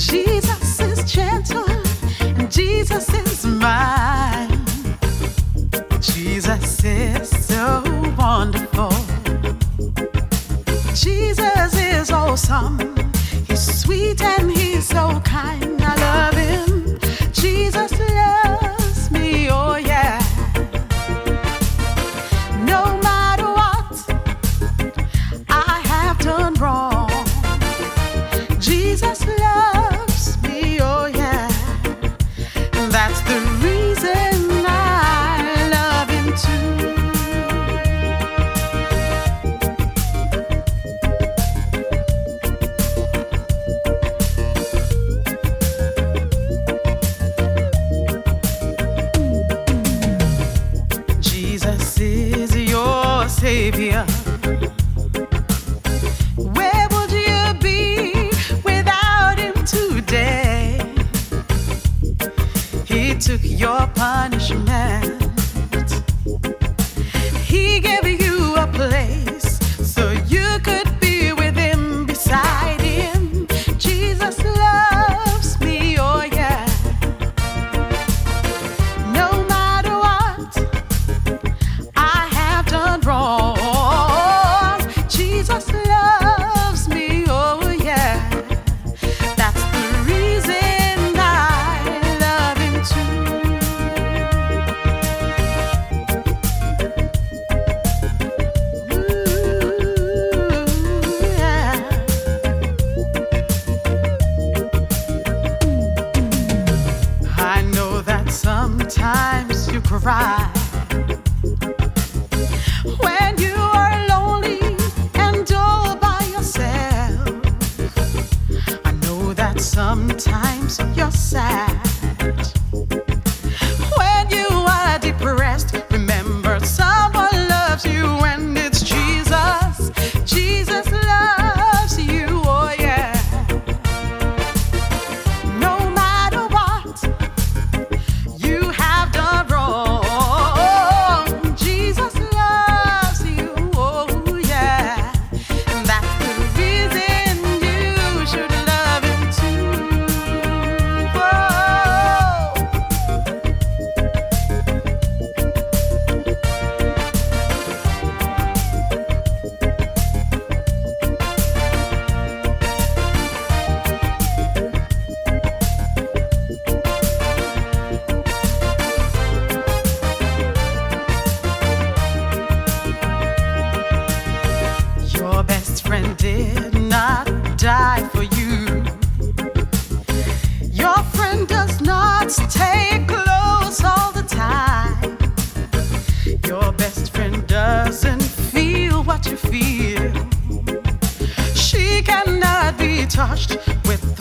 Jesus is gentle, and Jesus is mine. Jesus is so wonderful. Jesus is awesome. He's sweet and he Jesus is your Savior. Where would you be without Him today? He took your punishment. right. did not die for you. Your friend does not stay close all the time. Your best friend doesn't feel what you feel. She cannot be touched with